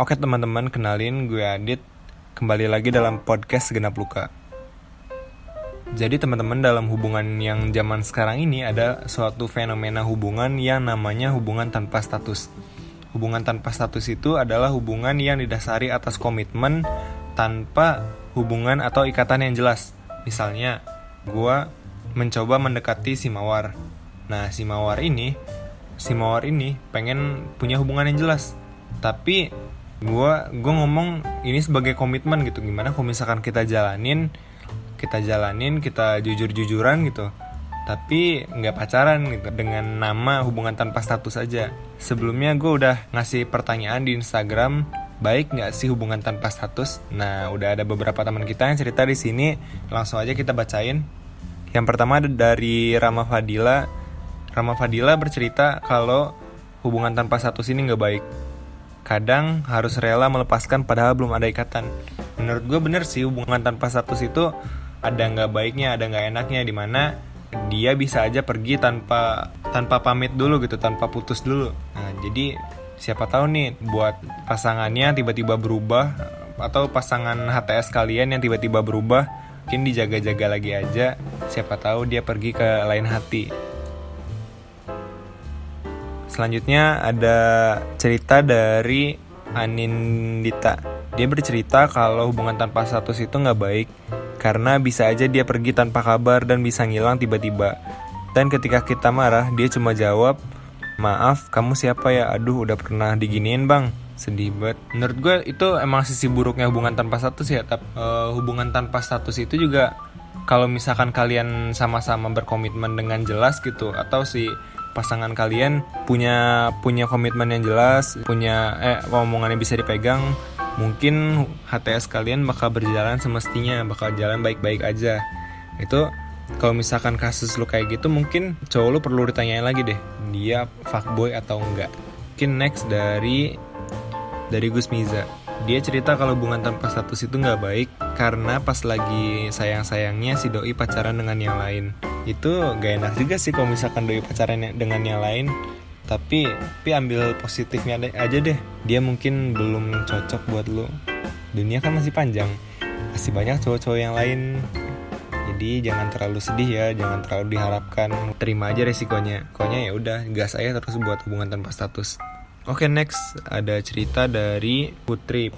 Oke teman-teman, kenalin gue Adit. Kembali lagi dalam podcast Segenap Luka. Jadi teman-teman dalam hubungan yang zaman sekarang ini Ada suatu fenomena hubungan yang namanya hubungan tanpa status. Hubungan tanpa status itu adalah hubungan yang didasari atas komitmen Tanpa hubungan atau ikatan yang jelas. Misalnya, gue mencoba mendekati si Mawar. Nah, si Mawar ini Si Mawar ini pengen punya hubungan yang jelas. Tapi gue gue ngomong ini sebagai komitmen gitu. Gimana kalau misalkan kita jalanin kita jalanin kita jujur jujuran gitu. Tapi nggak pacaran gitu dengan nama hubungan tanpa status aja. Sebelumnya gue udah ngasih pertanyaan di Instagram baik nggak sih hubungan tanpa status? Nah udah ada beberapa teman kita yang cerita di sini. Langsung aja kita bacain. Yang pertama dari Rama Fadila. Rama Fadila bercerita kalau hubungan tanpa status ini nggak baik kadang harus rela melepaskan padahal belum ada ikatan. Menurut gue bener sih hubungan tanpa status itu ada nggak baiknya, ada nggak enaknya di mana dia bisa aja pergi tanpa tanpa pamit dulu gitu, tanpa putus dulu. Nah, jadi siapa tahu nih buat pasangannya tiba-tiba berubah atau pasangan HTS kalian yang tiba-tiba berubah mungkin dijaga-jaga lagi aja siapa tahu dia pergi ke lain hati Selanjutnya ada cerita dari Anindita. Dia bercerita kalau hubungan tanpa status itu nggak baik karena bisa aja dia pergi tanpa kabar dan bisa ngilang tiba-tiba. Dan ketika kita marah, dia cuma jawab, maaf kamu siapa ya? Aduh udah pernah diginiin bang. Sedih banget. Menurut gue itu emang sisi buruknya hubungan tanpa status ya. Tapi uh, hubungan tanpa status itu juga kalau misalkan kalian sama-sama berkomitmen dengan jelas gitu atau si pasangan kalian punya punya komitmen yang jelas, punya eh omongannya bisa dipegang, mungkin HTS kalian bakal berjalan semestinya, bakal jalan baik-baik aja. Itu kalau misalkan kasus lu kayak gitu mungkin cowok lu perlu ditanyain lagi deh, dia fuckboy atau enggak. Mungkin next dari dari Gus Miza. Dia cerita kalau hubungan tanpa status itu nggak baik karena pas lagi sayang-sayangnya si doi pacaran dengan yang lain itu gak enak juga sih kalau misalkan doi pacaran dengan yang lain. Tapi tapi ambil positifnya aja deh. Dia mungkin belum cocok buat lo dunia kan masih panjang. Masih banyak cowok-cowok yang lain. Jadi jangan terlalu sedih ya. Jangan terlalu diharapkan. Terima aja resikonya. Pokoknya ya udah gas aja terus buat hubungan tanpa status. Oke okay, next. Ada cerita dari Putri.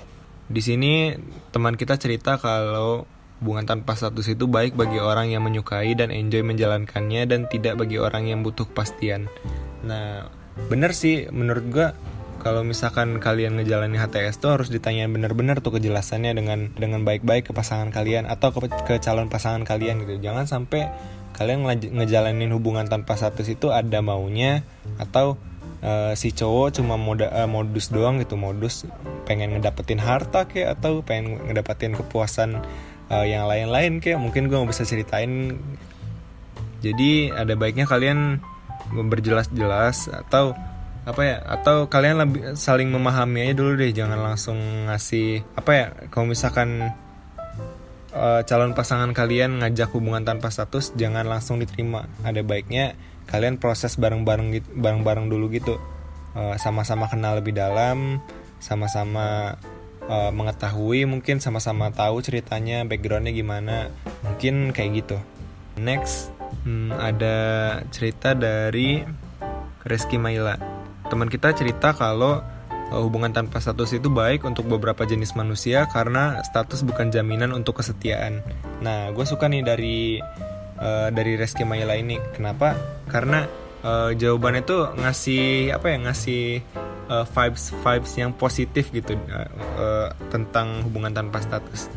Di sini teman kita cerita kalau Hubungan tanpa status itu baik bagi orang yang menyukai dan enjoy menjalankannya dan tidak bagi orang yang butuh kepastian. Nah, bener sih menurut gue kalau misalkan kalian ngejalanin HTS tuh harus ditanya bener-bener tuh kejelasannya dengan dengan baik-baik ke pasangan kalian atau ke, ke calon pasangan kalian gitu. Jangan sampai kalian ngejalanin hubungan tanpa status itu ada maunya atau uh, si cowok cuma moda, uh, modus doang gitu modus pengen ngedapetin harta kayak atau pengen ngedapetin kepuasan uh, yang lain-lain kayak mungkin gue nggak bisa ceritain. Jadi ada baiknya kalian berjelas-jelas atau apa ya atau kalian lebih saling memahami aja dulu deh. Jangan langsung ngasih apa ya kalau misalkan uh, calon pasangan kalian ngajak hubungan tanpa status jangan langsung diterima. Ada baiknya kalian proses bareng-bareng gitu bareng-bareng dulu gitu. Sama sama-sama kenal lebih dalam sama-sama uh, mengetahui mungkin sama-sama tahu ceritanya backgroundnya gimana. Mungkin kayak gitu. Next hmm, ada cerita dari Reski Maila. Teman kita cerita kalau uh, hubungan tanpa status itu baik untuk beberapa jenis manusia karena status bukan jaminan untuk kesetiaan. Nah gue suka nih dari uh, dari Reski Maila ini. Kenapa? Karena uh, jawabannya tuh ngasih apa ya ngasih uh, vibes vibes yang positif gitu uh, uh, tentang hubungan tanpa status.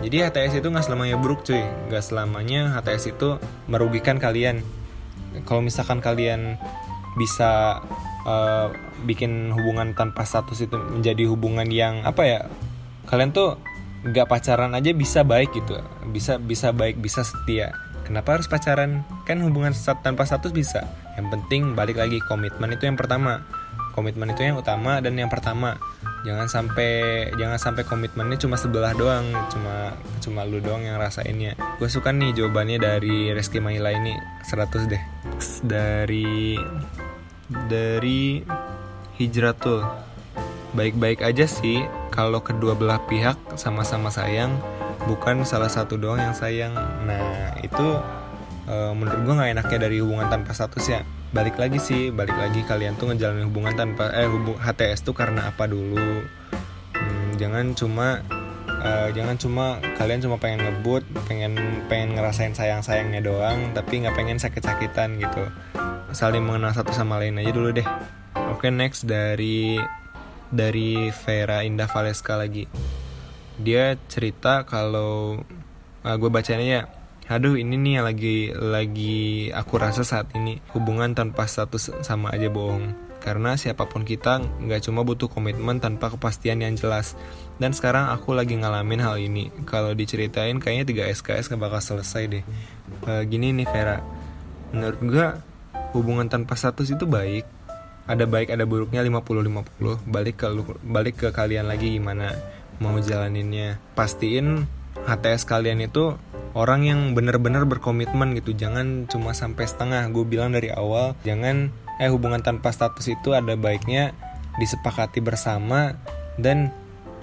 Jadi HTS itu nggak selamanya buruk cuy, nggak selamanya HTS itu merugikan kalian. Kalau misalkan kalian bisa uh, bikin hubungan tanpa status itu menjadi hubungan yang apa ya, kalian tuh nggak pacaran aja bisa baik gitu, bisa bisa baik bisa setia. Kenapa harus pacaran? Kan hubungan tanpa status bisa. Yang penting balik lagi komitmen itu yang pertama komitmen itu yang utama dan yang pertama. Jangan sampai jangan sampai komitmennya cuma sebelah doang cuma cuma lu doang yang rasainnya gue suka nih jawabannya dari Reski Maila ini 100 deh. Dari dari Hijratul. Baik-baik aja sih kalau kedua belah pihak sama-sama sayang bukan salah satu doang yang sayang. Nah itu uh, menurut gue nggak enaknya dari hubungan tanpa status ya balik lagi sih balik lagi kalian tuh ngejalanin hubungan tanpa eh hubung HTS tuh karena apa dulu? Hmm, jangan cuma uh, jangan cuma kalian cuma pengen ngebut pengen pengen ngerasain sayang sayangnya doang tapi nggak pengen sakit sakitan gitu. Saling mengenal satu sama lain aja dulu deh. Oke next dari dari Vera Indah Valeska lagi. Dia cerita kalau uh, ah, gue bacanya ya aduh ini nih yang lagi lagi aku rasa saat ini hubungan tanpa status sama aja bohong karena siapa pun kita nggak cuma butuh komitmen tanpa kepastian yang jelas. Dan sekarang aku lagi ngalamin hal ini. Kalau diceritain kayaknya 3 SKS gak bakal selesai deh. E, gini nih Vera, menurut gue hubungan tanpa status itu baik. Ada baik ada buruknya 50-50. Balik ke balik ke kalian lagi gimana mau jalaninnya. Pastiin HTS kalian itu orang yang bener-bener berkomitmen gitu. Jangan cuma sampai setengah. Gue bilang dari awal jangan eh hubungan tanpa status itu ada baiknya disepakati bersama dan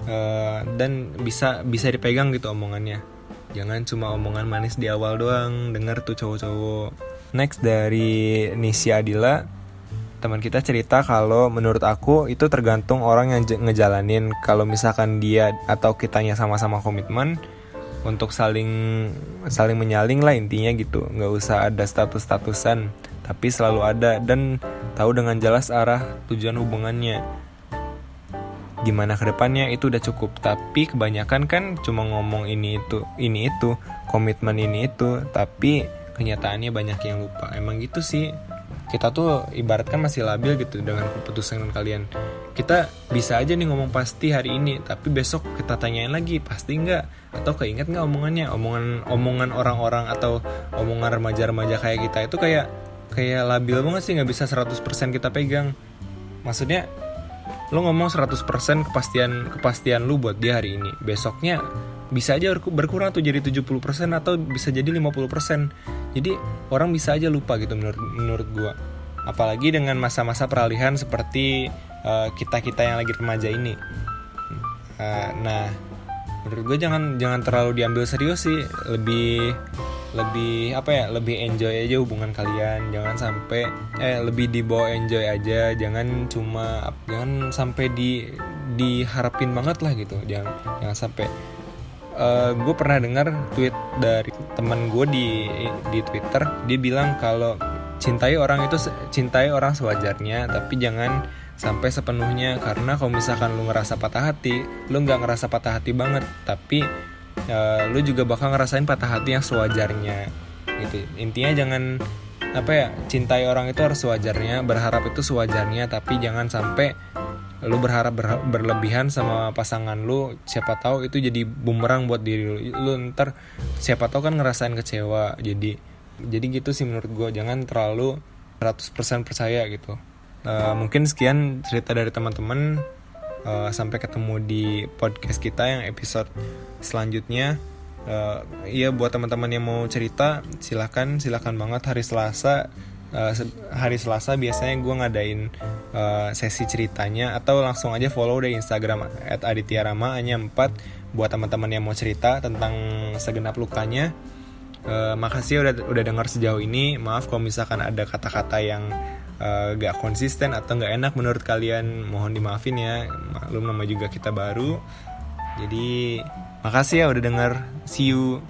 uh, dan bisa bisa dipegang gitu omongannya. Jangan cuma omongan manis di awal doang. Denger tuh cowok-cowok. Next dari Nisya Adila. Teman kita cerita kalau menurut aku itu tergantung orang yang ngejalanin. Kalau misalkan dia atau kitanya sama-sama komitmen untuk saling saling menyaling lah intinya gitu nggak usah ada status statusan tapi selalu ada dan tahu dengan jelas arah tujuan hubungannya. Gimana ke depannya itu udah cukup, tapi kebanyakan kan cuma ngomong ini itu, ini itu, komitmen ini itu, tapi kenyataannya banyak yang lupa. Emang gitu sih. Kita tuh ibaratkan masih labil gitu dengan keputusan kalian. Kita bisa aja nih ngomong pasti hari ini, tapi besok kita tanyain lagi pasti nggak? Atau keinget nggak omongannya, omongan omongan orang-orang atau omongan remaja-remaja kayak kita itu kayak kayak labil banget sih nggak bisa 100% kita pegang. Maksudnya lo ngomong 100% kepastian kepastian lu buat dia hari ini. Besoknya bisa aja berkurang tuh jadi 70% atau bisa jadi 50% jadi orang bisa aja lupa gitu menurut menurut gua apalagi dengan masa-masa peralihan seperti uh, eh, kita kita yang lagi remaja ini. Uh, nah menurut gue jangan jangan terlalu diambil serius sih. Lebih lebih apa ya lebih enjoy aja hubungan kalian. Jangan sampai eh lebih dibawa enjoy aja. Jangan cuma jangan sampai di diharapin banget lah gitu. Jangan jangan sampai. Uh, gue pernah dengar tweet dari teman gue di di twitter. Dia bilang kalau cintai orang itu cintai orang sewajarnya tapi jangan sampai sepenuhnya. Karena kalau misalkan lu ngerasa patah hati lu nggak ngerasa patah hati banget. Tapi uh, lu juga bakal ngerasain patah hati yang sewajarnya gitu. Intinya jangan apa ya cintai orang itu harus sewajarnya berharap itu sewajarnya. Tapi jangan sampai lu berharap ber berlebihan sama pasangan lu. Siapa tahu itu jadi bumerang buat diri lu. Lu ntar siapa tahu kan ngerasain kecewa. Jadi jadi gitu sih menurut gue jangan terlalu 100% percaya gitu. Uh, mungkin sekian cerita dari teman-teman. Uh, sampai ketemu di podcast kita yang episode selanjutnya. Uh, iya buat teman-teman yang mau cerita silahkan silahkan banget. Hari Selasa uh, hari Selasa biasanya gue ngadain uh, sesi ceritanya. Atau langsung aja follow deh Instagram @adityarama hanya 4 buat teman-teman yang mau cerita tentang segenap lukanya Uh, makasih udah udah dengar sejauh ini. Maaf kalau misalkan ada kata-kata yang uh, gak konsisten atau gak enak menurut kalian, mohon dimaafin ya. Maklum nama juga kita baru. Jadi makasih ya udah denger. See you.